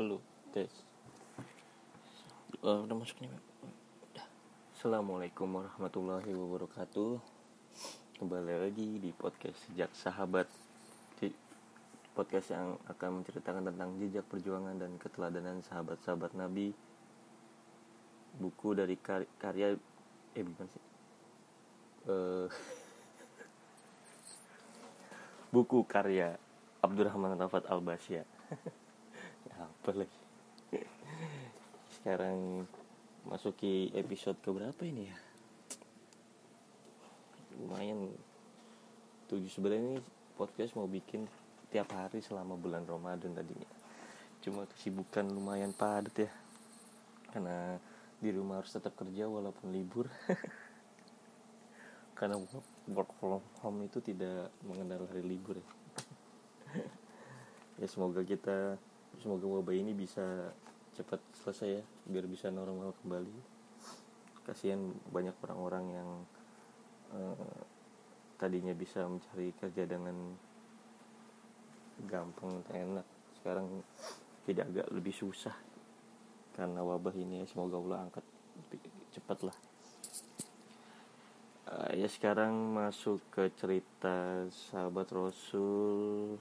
Halo, tes. Uh, udah masuk nih? Udah. Assalamualaikum warahmatullahi wabarakatuh. Kembali lagi di podcast Sejak Sahabat. Di podcast yang akan menceritakan tentang jejak perjuangan dan keteladanan sahabat-sahabat Nabi. Buku dari kar karya eh bukan sih. Uh, buku karya Abdurrahman Rafat Al-Basya ya apa lagi sekarang masuki episode ke berapa ini ya? Lumayan. Tujuh sebenarnya ini podcast mau bikin tiap hari selama bulan Ramadan tadinya. Cuma kesibukan lumayan padat ya. Karena di rumah harus tetap kerja walaupun libur. Karena work from home itu tidak mengenal hari libur ya. Ya semoga kita semoga wabah ini bisa cepat selesai ya biar bisa normal kembali. Kasihan banyak orang-orang yang uh, tadinya bisa mencari kerja dengan gampang enak sekarang tidak agak lebih susah. Karena wabah ini ya semoga Allah angkat cepat lah. Uh, ya sekarang masuk ke cerita sahabat Rasul.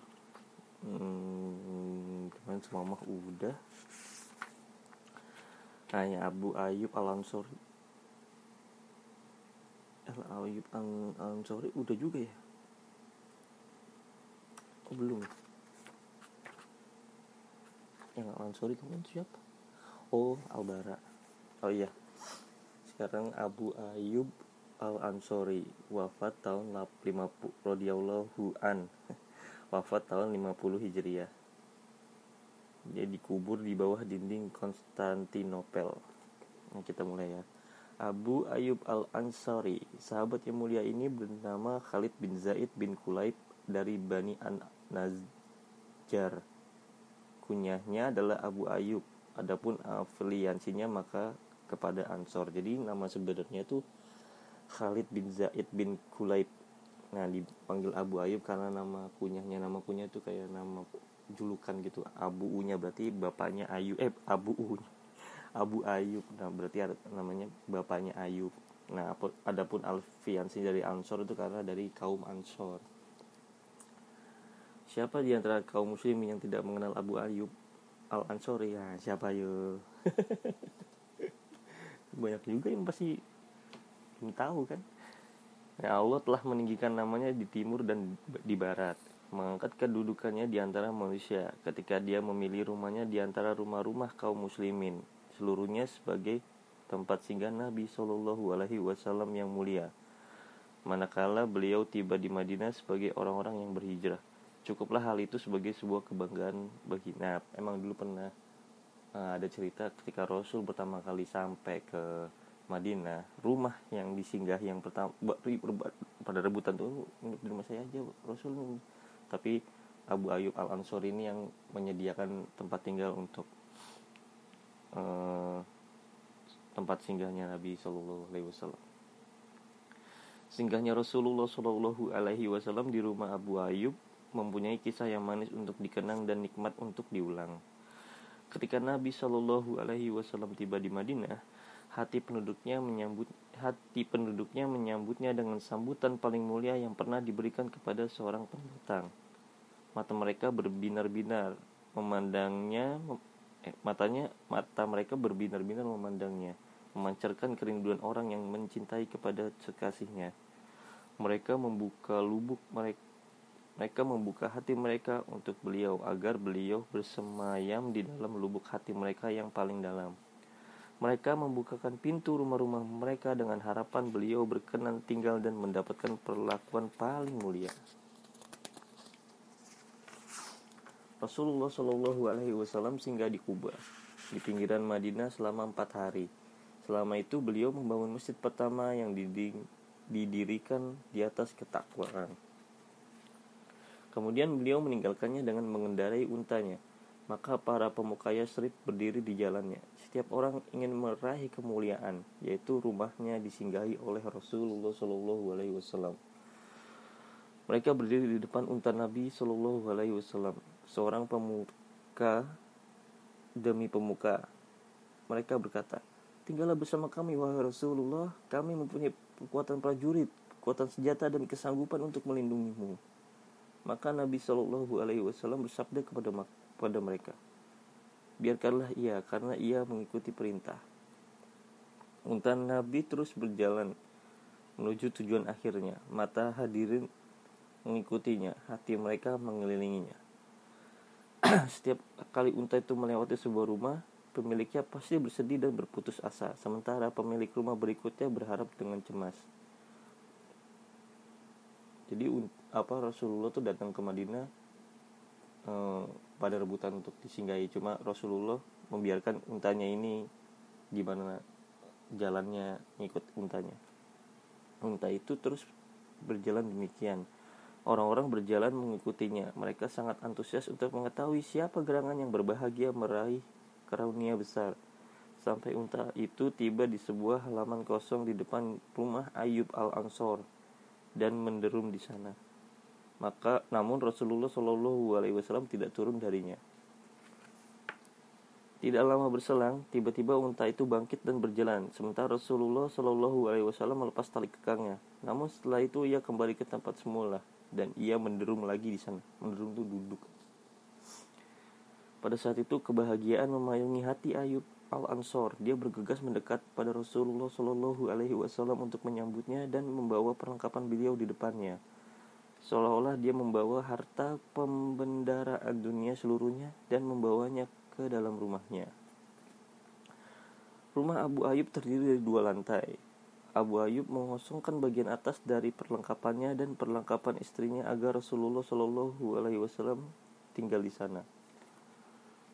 Hmm, kemarin semua mah udah. Nanya Abu Ayub Al Ansori Al Ayub Al Ansori udah juga ya? Oh, belum. Yang Al Ansori kemarin siapa? Oh Al Bara oh iya. Sekarang Abu Ayub Al Ansori wafat tahun 50 radhiyallahu an. Wafat tahun 50 Hijriah. Dia dikubur di bawah dinding Konstantinopel. Nah, kita mulai ya. Abu Ayub Al-Ansari, sahabat yang mulia ini bernama Khalid bin Zaid bin Kulaib dari Bani An Nazjar. Kunyahnya adalah Abu Ayub. Adapun afiliansinya maka kepada Ansor. Jadi nama sebenarnya itu Khalid bin Zaid bin Kulaib nah dipanggil Abu Ayub karena nama kunyahnya nama kunyah itu kayak nama julukan gitu. Abu U-nya berarti bapaknya Ayub. Eh Abu U Abu Ayub. Nah berarti ada namanya bapaknya Ayub. Nah adapun alfiansi dari Ansor itu karena dari kaum Ansor. Siapa di antara kaum muslim yang tidak mengenal Abu Ayub? Al Ansori ya siapa yo? Banyak juga yang pasti belum tahu kan? Ya Allah telah meninggikan namanya di timur dan di barat, mengangkat kedudukannya di antara manusia ketika dia memilih rumahnya di antara rumah-rumah kaum muslimin, seluruhnya sebagai tempat singgah Nabi Shallallahu Alaihi Wasallam yang mulia. Manakala beliau tiba di Madinah sebagai orang-orang yang berhijrah, cukuplah hal itu sebagai sebuah kebanggaan bagi. Nah, emang dulu pernah uh, ada cerita ketika Rasul pertama kali sampai ke Madinah rumah yang disinggah yang pertama pada rebutan tuh di rumah saya aja Rasul tapi Abu Ayub Al Ansor ini yang menyediakan tempat tinggal untuk uh, tempat singgahnya Nabi Shallallahu Alaihi Wasallam. Singgahnya Rasulullah Shallallahu Alaihi Wasallam di rumah Abu Ayub mempunyai kisah yang manis untuk dikenang dan nikmat untuk diulang. Ketika Nabi Shallallahu Alaihi Wasallam tiba di Madinah hati penduduknya menyambut hati penduduknya menyambutnya dengan sambutan paling mulia yang pernah diberikan kepada seorang pendatang. Mata mereka berbinar-binar memandangnya eh, matanya mata mereka berbinar-binar memandangnya, memancarkan kerinduan orang yang mencintai kepada kekasihnya. Mereka membuka lubuk mereka mereka membuka hati mereka untuk beliau agar beliau bersemayam di dalam lubuk hati mereka yang paling dalam. Mereka membukakan pintu rumah-rumah mereka dengan harapan beliau berkenan tinggal dan mendapatkan perlakuan paling mulia. Rasulullah Shallallahu Alaihi Wasallam singgah di Kuba, di pinggiran Madinah selama empat hari. Selama itu beliau membangun masjid pertama yang didirikan di atas ketakwaan. Kemudian beliau meninggalkannya dengan mengendarai untanya maka para pemuka Yasrib berdiri di jalannya. Setiap orang ingin meraih kemuliaan, yaitu rumahnya disinggahi oleh Rasulullah Shallallahu Alaihi Wasallam. Mereka berdiri di depan unta Nabi Shallallahu Alaihi Wasallam. Seorang pemuka demi pemuka. Mereka berkata, Tinggallah bersama kami, wahai Rasulullah. Kami mempunyai kekuatan prajurit, kekuatan senjata dan kesanggupan untuk melindungimu. Maka Nabi Shallallahu Alaihi Wasallam bersabda kepada kepada mereka, biarkanlah ia karena ia mengikuti perintah. Unta Nabi terus berjalan menuju tujuan akhirnya. Mata hadirin mengikutinya, hati mereka mengelilinginya. Setiap kali unta itu melewati sebuah rumah, pemiliknya pasti bersedih dan berputus asa, sementara pemilik rumah berikutnya berharap dengan cemas. Jadi apa Rasulullah tuh datang ke Madinah eh, pada rebutan untuk disinggahi, cuma Rasulullah membiarkan untanya ini gimana jalannya ngikut untanya. Unta itu terus berjalan demikian. Orang-orang berjalan mengikutinya. Mereka sangat antusias untuk mengetahui siapa gerangan yang berbahagia meraih karunia besar. Sampai unta itu tiba di sebuah halaman kosong di depan rumah Ayub al-Ansor dan menderum di sana. Maka namun Rasulullah Shallallahu Alaihi Wasallam tidak turun darinya. Tidak lama berselang, tiba-tiba unta itu bangkit dan berjalan, sementara Rasulullah Shallallahu Alaihi Wasallam melepas tali kekangnya. Namun setelah itu ia kembali ke tempat semula dan ia menderum lagi di sana. Menderum itu duduk. Pada saat itu kebahagiaan memayungi hati Ayub al Ansor. Dia bergegas mendekat pada Rasulullah Shallallahu Alaihi Wasallam untuk menyambutnya dan membawa perlengkapan beliau di depannya. Seolah-olah dia membawa harta pembendaraan dunia seluruhnya dan membawanya ke dalam rumahnya. Rumah Abu Ayub terdiri dari dua lantai. Abu Ayub mengosongkan bagian atas dari perlengkapannya dan perlengkapan istrinya agar Rasulullah Shallallahu Alaihi Wasallam tinggal di sana.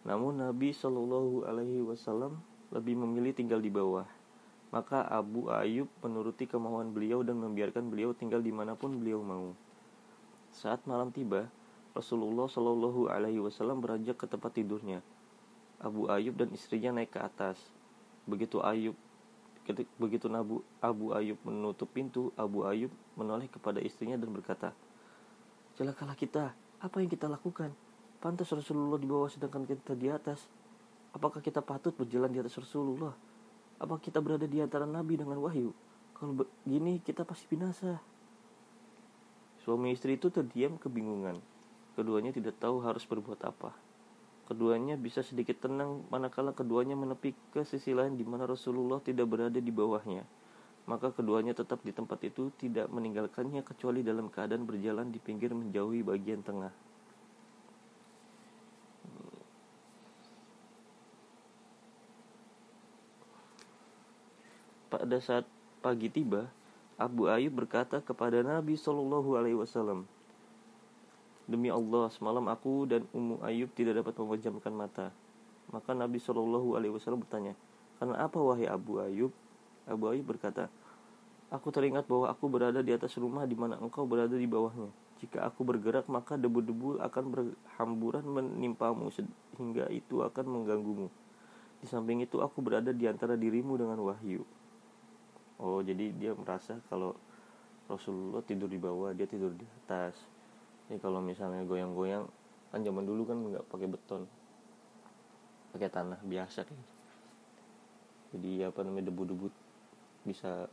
Namun Nabi Shallallahu Alaihi Wasallam lebih memilih tinggal di bawah. Maka Abu Ayub menuruti kemauan beliau dan membiarkan beliau tinggal di mana pun beliau mau. Saat malam tiba, Rasulullah Shallallahu Alaihi Wasallam beranjak ke tempat tidurnya. Abu Ayub dan istrinya naik ke atas. Begitu Ayub begitu Nabu, Abu Ayub menutup pintu, Abu Ayub menoleh kepada istrinya dan berkata, Celakalah kita, apa yang kita lakukan? Pantas Rasulullah di bawah sedangkan kita di atas. Apakah kita patut berjalan di atas Rasulullah? Apa kita berada di antara Nabi dengan wahyu? Kalau begini kita pasti binasa. Suami istri itu terdiam kebingungan. Keduanya tidak tahu harus berbuat apa. Keduanya bisa sedikit tenang manakala keduanya menepi ke sisi lain di mana Rasulullah tidak berada di bawahnya. Maka keduanya tetap di tempat itu tidak meninggalkannya kecuali dalam keadaan berjalan di pinggir menjauhi bagian tengah. Pada saat pagi tiba, Abu Ayub berkata kepada Nabi Shallallahu Alaihi Wasallam, Demi Allah, semalam aku dan Ummu Ayub tidak dapat memejamkan mata. Maka Nabi Shallallahu Alaihi Wasallam bertanya, karena apa wahai Abu Ayub? Abu Ayub berkata, Aku teringat bahwa aku berada di atas rumah di mana engkau berada di bawahnya. Jika aku bergerak, maka debu-debu akan berhamburan menimpamu sehingga itu akan mengganggumu. Di samping itu, aku berada di antara dirimu dengan wahyu oh jadi dia merasa kalau Rasulullah tidur di bawah dia tidur di atas. Ini kalau misalnya goyang-goyang kan zaman dulu kan nggak pakai beton. Pakai tanah biasa kan jadi apa namanya debu-debu bisa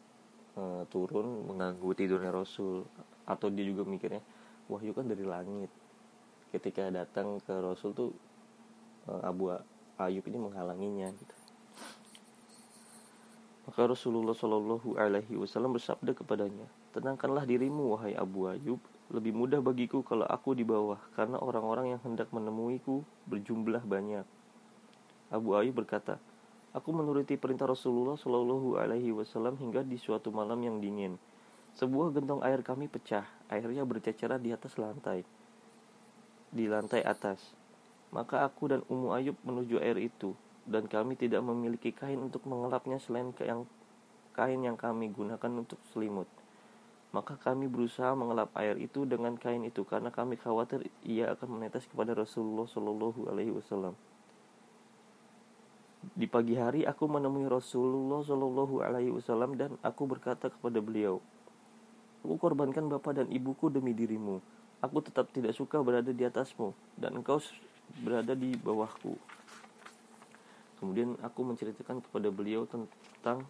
uh, turun mengganggu tidurnya Rasul. Atau dia juga mikirnya wahyu kan dari langit. Ketika datang ke Rasul tuh uh, Abu Ayub ini menghalanginya gitu maka Rasulullah Shallallahu Alaihi Wasallam bersabda kepadanya, tenangkanlah dirimu wahai Abu Ayub. Lebih mudah bagiku kalau aku di bawah, karena orang-orang yang hendak menemuiku berjumlah banyak. Abu Ayub berkata, Aku menuruti perintah Rasulullah Shallallahu Alaihi Wasallam hingga di suatu malam yang dingin. Sebuah gentong air kami pecah, airnya berceceran di atas lantai, di lantai atas. Maka aku dan Ummu Ayub menuju air itu dan kami tidak memiliki kain untuk mengelapnya selain yang kain yang kami gunakan untuk selimut. Maka kami berusaha mengelap air itu dengan kain itu karena kami khawatir ia akan menetes kepada Rasulullah Shallallahu Alaihi Wasallam. Di pagi hari aku menemui Rasulullah Shallallahu Alaihi Wasallam dan aku berkata kepada beliau, Aku korbankan bapak dan ibuku demi dirimu. Aku tetap tidak suka berada di atasmu dan engkau berada di bawahku. Kemudian aku menceritakan kepada beliau tentang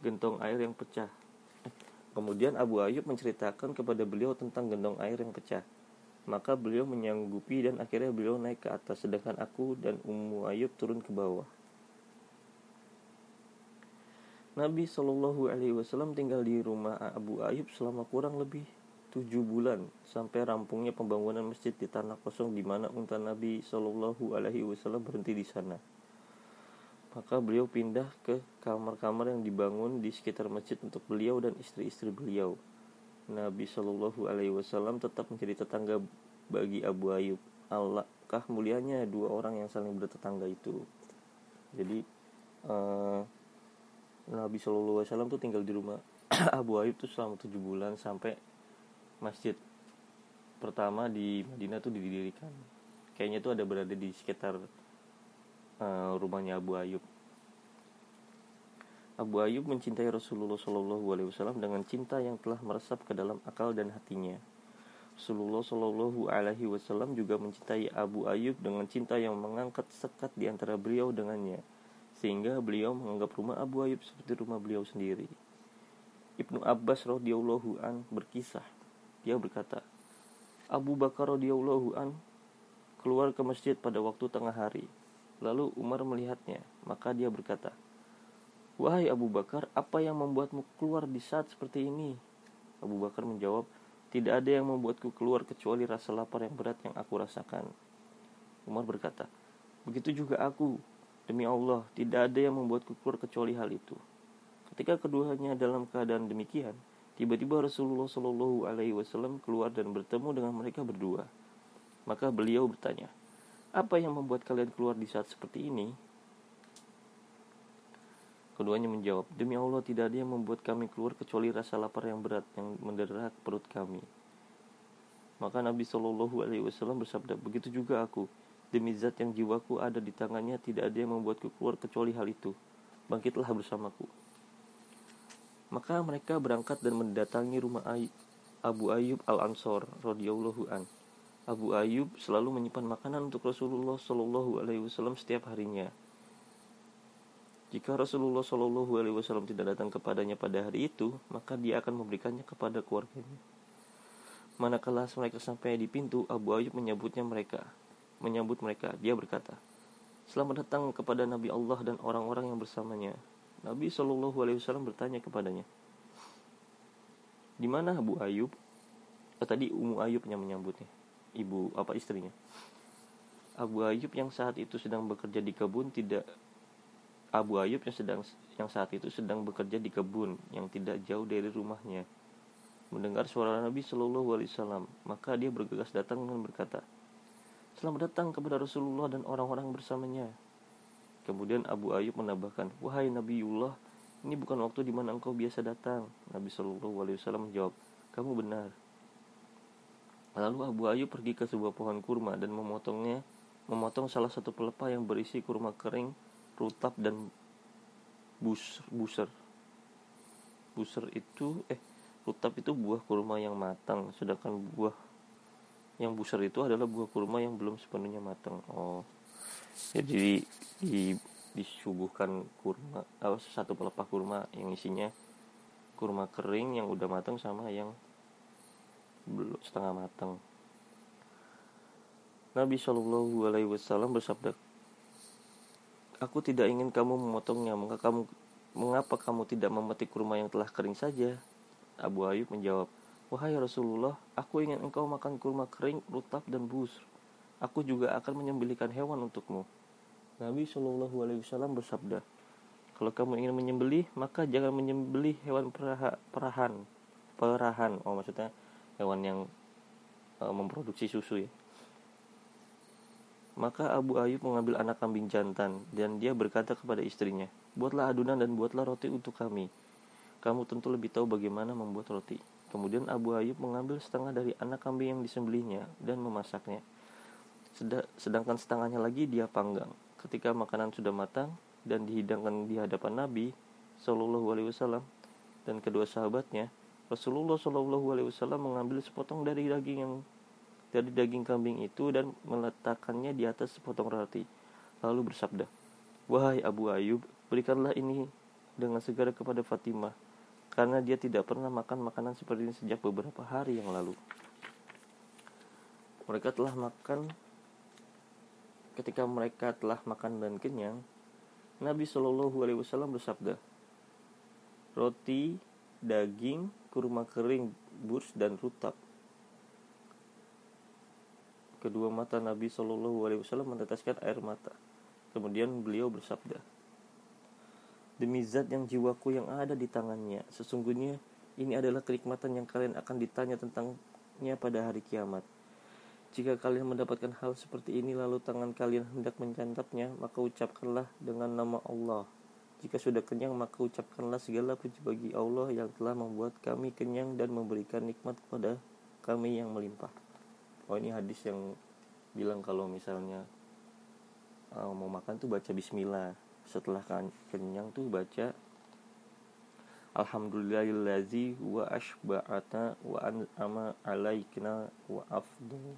gentong air yang pecah. Kemudian Abu Ayub menceritakan kepada beliau tentang gendong air yang pecah. Maka beliau menyanggupi dan akhirnya beliau naik ke atas sedangkan aku dan Ummu Ayub turun ke bawah. Nabi Shallallahu Alaihi Wasallam tinggal di rumah Abu Ayub selama kurang lebih tujuh bulan sampai rampungnya pembangunan masjid di tanah kosong di mana unta Nabi Shallallahu Alaihi Wasallam berhenti di sana. Maka beliau pindah ke kamar-kamar yang dibangun di sekitar masjid untuk beliau dan istri-istri beliau. Nabi Shallallahu Alaihi Wasallam tetap menjadi tetangga bagi Abu Ayub. Allahkah mulianya dua orang yang saling bertetangga itu. Jadi uh, Nabi Shallallahu Alaihi Wasallam tuh tinggal di rumah Abu Ayub tuh selama tujuh bulan sampai masjid pertama di Madinah tuh didirikan kayaknya tuh ada berada di sekitar uh, rumahnya Abu Ayub Abu Ayub mencintai Rasulullah Shallallahu Alaihi Wasallam dengan cinta yang telah meresap ke dalam akal dan hatinya. Rasulullah Shallallahu Alaihi Wasallam juga mencintai Abu Ayub dengan cinta yang mengangkat sekat di antara beliau dengannya, sehingga beliau menganggap rumah Abu Ayub seperti rumah beliau sendiri. Ibnu Abbas radhiyallahu an berkisah dia berkata, Abu Bakar radhiyallahu an keluar ke masjid pada waktu tengah hari. Lalu Umar melihatnya, maka dia berkata, Wahai Abu Bakar, apa yang membuatmu keluar di saat seperti ini? Abu Bakar menjawab, tidak ada yang membuatku keluar kecuali rasa lapar yang berat yang aku rasakan. Umar berkata, begitu juga aku. Demi Allah, tidak ada yang membuatku keluar kecuali hal itu. Ketika keduanya dalam keadaan demikian, Tiba-tiba Rasulullah Shallallahu Alaihi Wasallam keluar dan bertemu dengan mereka berdua. Maka beliau bertanya, apa yang membuat kalian keluar di saat seperti ini? Keduanya menjawab, demi Allah tidak ada yang membuat kami keluar kecuali rasa lapar yang berat yang mendera perut kami. Maka Nabi Shallallahu Alaihi Wasallam bersabda, begitu juga aku. Demi zat yang jiwaku ada di tangannya, tidak ada yang membuatku keluar kecuali hal itu. Bangkitlah bersamaku. Maka mereka berangkat dan mendatangi rumah Abu Ayyub Al-Ansor radhiyallahu an. Abu Ayyub selalu menyimpan makanan untuk Rasulullah Shallallahu alaihi wasallam setiap harinya. Jika Rasulullah Shallallahu alaihi wasallam tidak datang kepadanya pada hari itu, maka dia akan memberikannya kepada keluarganya. Manakala mereka sampai di pintu, Abu Ayyub menyambutnya mereka. Menyambut mereka, dia berkata, Selamat datang kepada Nabi Allah dan orang-orang yang bersamanya. Nabi Shallallahu Alaihi Wasallam bertanya kepadanya, di mana Abu Ayub? Oh, tadi Ummu Ayub yang menyambutnya, ibu apa istrinya. Abu Ayub yang saat itu sedang bekerja di kebun tidak Abu Ayub yang sedang yang saat itu sedang bekerja di kebun yang tidak jauh dari rumahnya. Mendengar suara Nabi Shallallahu Alaihi Wasallam, maka dia bergegas datang dan berkata, Selamat datang kepada Rasulullah dan orang-orang bersamanya. Kemudian Abu Ayub menambahkan, Wahai Nabiullah, ini bukan waktu di mana engkau biasa datang. Nabi Shallallahu Alaihi Wasallam menjawab, kamu benar. Lalu Abu Ayub pergi ke sebuah pohon kurma dan memotongnya, memotong salah satu pelepah yang berisi kurma kering, rutap dan bus, buser. Buser itu, eh, rutap itu buah kurma yang matang, sedangkan buah yang buser itu adalah buah kurma yang belum sepenuhnya matang. Oh, jadi di disuguhkan kurma oh, satu pelepah kurma yang isinya kurma kering yang udah matang sama yang belum setengah matang Nabi Shallallahu Alaihi Wasallam bersabda Aku tidak ingin kamu memotongnya maka kamu mengapa kamu tidak memetik kurma yang telah kering saja Abu Ayub menjawab Wahai Rasulullah aku ingin engkau makan kurma kering rutap dan bus aku juga akan menyembelihkan hewan untukmu. Nabi Shallallahu Alaihi Wasallam bersabda, kalau kamu ingin menyembelih, maka jangan menyembelih hewan peraha, perahan, perahan. Oh maksudnya hewan yang uh, memproduksi susu ya. Maka Abu Ayub mengambil anak kambing jantan dan dia berkata kepada istrinya, buatlah adunan dan buatlah roti untuk kami. Kamu tentu lebih tahu bagaimana membuat roti. Kemudian Abu Ayub mengambil setengah dari anak kambing yang disembelihnya dan memasaknya sedangkan setengahnya lagi dia panggang. Ketika makanan sudah matang dan dihidangkan di hadapan Nabi Shallallahu Alaihi Wasallam dan kedua sahabatnya, Rasulullah Shallallahu Alaihi Wasallam mengambil sepotong dari daging yang dari daging kambing itu dan meletakkannya di atas sepotong roti, lalu bersabda, Wahai Abu Ayub, berikanlah ini dengan segera kepada Fatimah, karena dia tidak pernah makan makanan seperti ini sejak beberapa hari yang lalu. Mereka telah makan ketika mereka telah makan dan kenyang, Nabi Shallallahu Alaihi Wasallam bersabda, roti, daging, kurma kering, burs dan rutab. Kedua mata Nabi Shallallahu Alaihi Wasallam meneteskan air mata. Kemudian beliau bersabda, Demi zat yang jiwaku yang ada di tangannya, sesungguhnya ini adalah kenikmatan yang kalian akan ditanya tentangnya pada hari kiamat. Jika kalian mendapatkan hal seperti ini lalu tangan kalian hendak mencantapnya, maka ucapkanlah dengan nama Allah. Jika sudah kenyang, maka ucapkanlah segala puji bagi Allah yang telah membuat kami kenyang dan memberikan nikmat kepada kami yang melimpah. Oh ini hadis yang bilang kalau misalnya uh, mau makan tuh baca Bismillah. Setelah kan kenyang tuh baca Alhamdulillahillazi wa ashba'ata wa an'ama alaikna wa afdal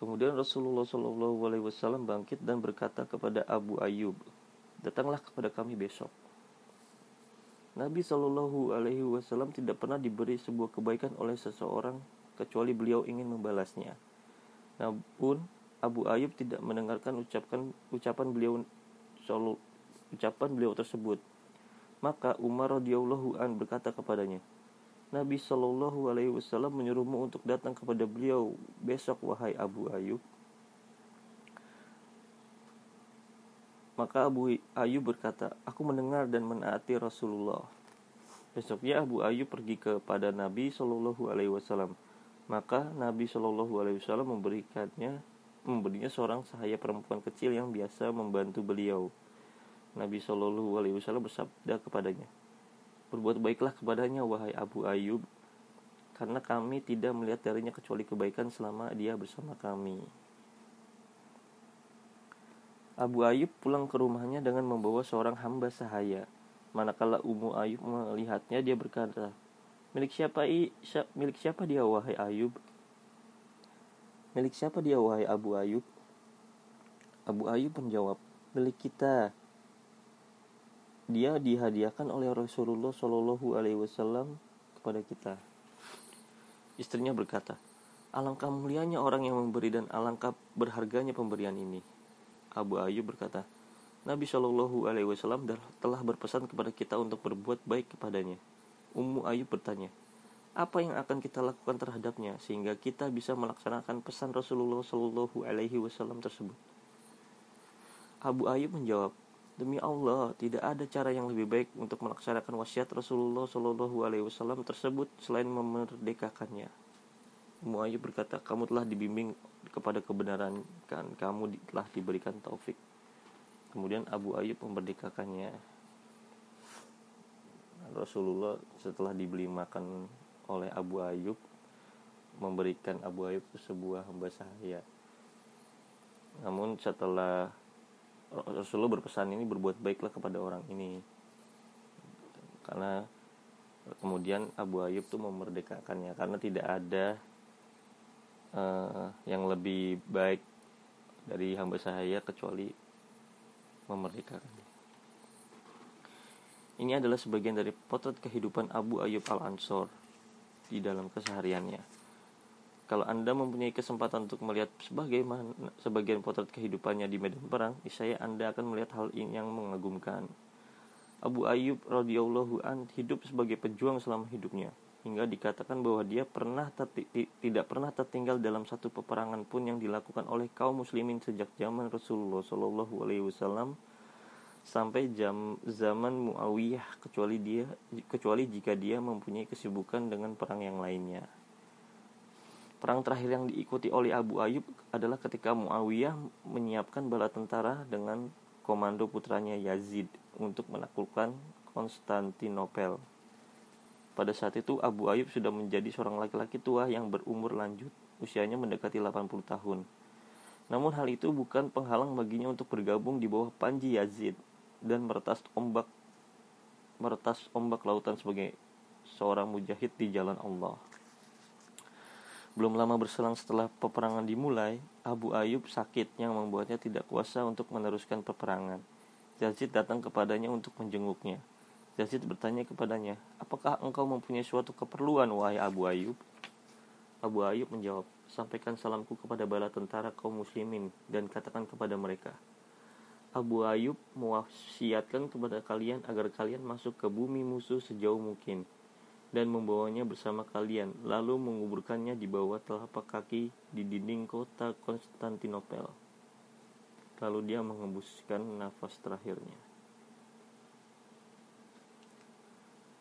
Kemudian Rasulullah Shallallahu Alaihi Wasallam bangkit dan berkata kepada Abu Ayyub, datanglah kepada kami besok. Nabi Shallallahu Alaihi Wasallam tidak pernah diberi sebuah kebaikan oleh seseorang kecuali beliau ingin membalasnya. Namun Abu Ayyub tidak mendengarkan ucapan ucapan beliau ucapan beliau tersebut. Maka Umar radhiyallahu an berkata kepadanya, Nabi Shallallahu Alaihi Wasallam menyuruhmu untuk datang kepada beliau besok wahai Abu Ayub. Maka Abu Ayub berkata, aku mendengar dan menaati Rasulullah. Besoknya Abu Ayub pergi kepada Nabi Shallallahu Alaihi Wasallam. Maka Nabi Shallallahu Alaihi Wasallam memberikannya memberinya seorang sahaya perempuan kecil yang biasa membantu beliau. Nabi Shallallahu Alaihi Wasallam bersabda kepadanya, Berbuat baiklah kepadanya wahai Abu Ayub karena kami tidak melihat darinya kecuali kebaikan selama dia bersama kami. Abu Ayub pulang ke rumahnya dengan membawa seorang hamba sahaya. Manakala Ummu Ayub melihatnya, dia berkata, Milik siapa, i, milik siapa dia wahai Ayub? Milik siapa dia wahai Abu Ayub? Abu Ayub menjawab, milik kita dia dihadiahkan oleh Rasulullah Shallallahu Alaihi Wasallam kepada kita. Istrinya berkata, alangkah mulianya orang yang memberi dan alangkah berharganya pemberian ini. Abu Ayyub berkata, Nabi Shallallahu Alaihi Wasallam telah berpesan kepada kita untuk berbuat baik kepadanya. Ummu Ayub bertanya, apa yang akan kita lakukan terhadapnya sehingga kita bisa melaksanakan pesan Rasulullah Shallallahu Alaihi Wasallam tersebut? Abu Ayub menjawab, Demi Allah, tidak ada cara yang lebih baik untuk melaksanakan wasiat Rasulullah Shallallahu Alaihi Wasallam tersebut selain memerdekakannya. Muayyib berkata, kamu telah dibimbing kepada kebenaran kan, kamu telah diberikan taufik. Kemudian Abu Ayyub memerdekakannya. Rasulullah setelah dibeli makan oleh Abu Ayyub memberikan Abu Ayyub sebuah hamba sahaya. Namun setelah Rasulullah berpesan ini berbuat baiklah kepada orang ini karena kemudian Abu Ayyub tuh memerdekakannya karena tidak ada uh, yang lebih baik dari hamba sahaya kecuali memerdekakan. Ini adalah sebagian dari potret kehidupan Abu Ayyub Al-Ansor di dalam kesehariannya. Kalau Anda mempunyai kesempatan untuk melihat sebagaimana sebagian potret kehidupannya di medan perang, saya Anda akan melihat hal ini yang mengagumkan. Abu Ayyub radhiyallahu an hidup sebagai pejuang selama hidupnya hingga dikatakan bahwa dia pernah tidak pernah tertinggal dalam satu peperangan pun yang dilakukan oleh kaum muslimin sejak zaman Rasulullah Shallallahu alaihi wasallam sampai jam zaman Muawiyah kecuali dia kecuali jika dia mempunyai kesibukan dengan perang yang lainnya. Perang terakhir yang diikuti oleh Abu Ayyub adalah ketika Muawiyah menyiapkan bala tentara dengan komando putranya Yazid untuk menaklukkan Konstantinopel. Pada saat itu Abu Ayyub sudah menjadi seorang laki-laki tua yang berumur lanjut, usianya mendekati 80 tahun. Namun hal itu bukan penghalang baginya untuk bergabung di bawah Panji Yazid dan meretas ombak meretas ombak lautan sebagai seorang mujahid di jalan Allah. Belum lama berselang setelah peperangan dimulai, Abu Ayub sakit yang membuatnya tidak kuasa untuk meneruskan peperangan. Yazid datang kepadanya untuk menjenguknya. Yazid bertanya kepadanya, apakah engkau mempunyai suatu keperluan, wahai Abu Ayub? Abu Ayub menjawab, sampaikan salamku kepada bala tentara kaum muslimin dan katakan kepada mereka, Abu Ayub mewasiatkan kepada kalian agar kalian masuk ke bumi musuh sejauh mungkin dan membawanya bersama kalian, lalu menguburkannya di bawah telapak kaki di dinding kota Konstantinopel. Lalu dia mengembuskan nafas terakhirnya.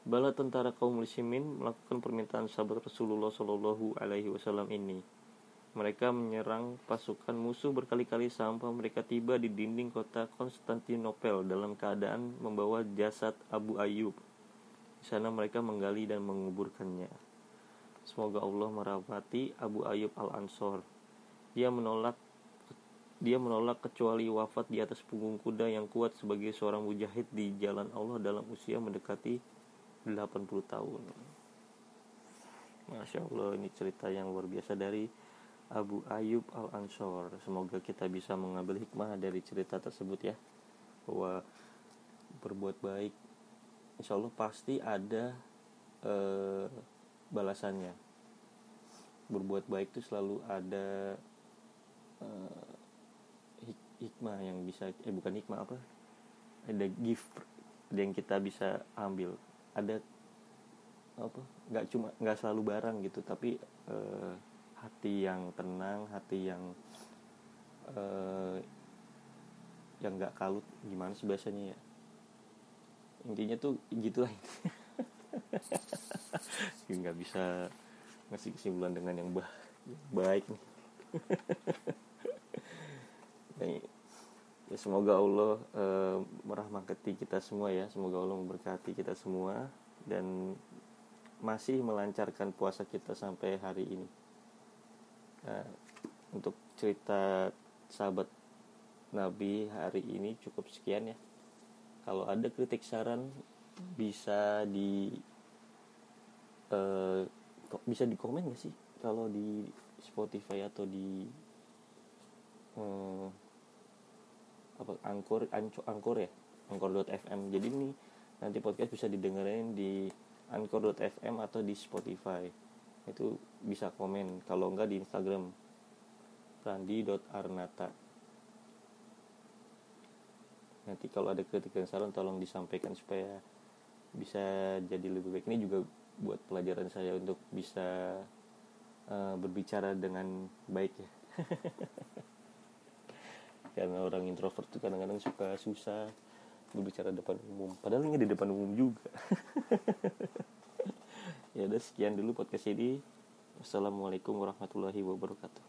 Bala tentara kaum muslimin melakukan permintaan sahabat Rasulullah Shallallahu Alaihi Wasallam ini. Mereka menyerang pasukan musuh berkali-kali sampai mereka tiba di dinding kota Konstantinopel dalam keadaan membawa jasad Abu Ayyub di sana mereka menggali dan menguburkannya. Semoga Allah merahmati Abu Ayyub Al-Ansor. Dia menolak dia menolak kecuali wafat di atas punggung kuda yang kuat sebagai seorang mujahid di jalan Allah dalam usia mendekati 80 tahun. Masya Allah ini cerita yang luar biasa dari Abu Ayyub Al-Ansor. Semoga kita bisa mengambil hikmah dari cerita tersebut ya. Bahwa berbuat baik insya Allah pasti ada eh, balasannya. Berbuat baik itu selalu ada eh, hik hikmah yang bisa eh bukan hikmah apa? Ada gift yang kita bisa ambil. Ada apa? Nggak cuma nggak selalu barang gitu tapi eh, hati yang tenang hati yang eh, yang nggak kalut. Gimana sih bahasanya ya intinya tuh gitulah. Nggak bisa ngasih kesimpulan dengan yang bah baik nih. Ya semoga Allah e, merahmati kita semua ya. Semoga Allah memberkati kita semua dan masih melancarkan puasa kita sampai hari ini. Nah, untuk cerita sahabat Nabi hari ini cukup sekian ya kalau ada kritik saran bisa di uh, bisa di komen gak sih? Kalau di Spotify atau di uh, apa angkor ancor angkor ya? Angkor.fm jadi ini nanti podcast bisa didengerin di anchor.fm atau di Spotify. Itu bisa komen. Kalau enggak di Instagram. Randi.arnata nanti kalau ada kritik dan saran tolong disampaikan supaya bisa jadi lebih baik. Ini juga buat pelajaran saya untuk bisa uh, berbicara dengan baik ya. Karena orang introvert tuh kadang-kadang suka susah berbicara depan umum. Padahal ini di depan umum juga. Ya udah sekian dulu podcast ini. Wassalamualaikum warahmatullahi wabarakatuh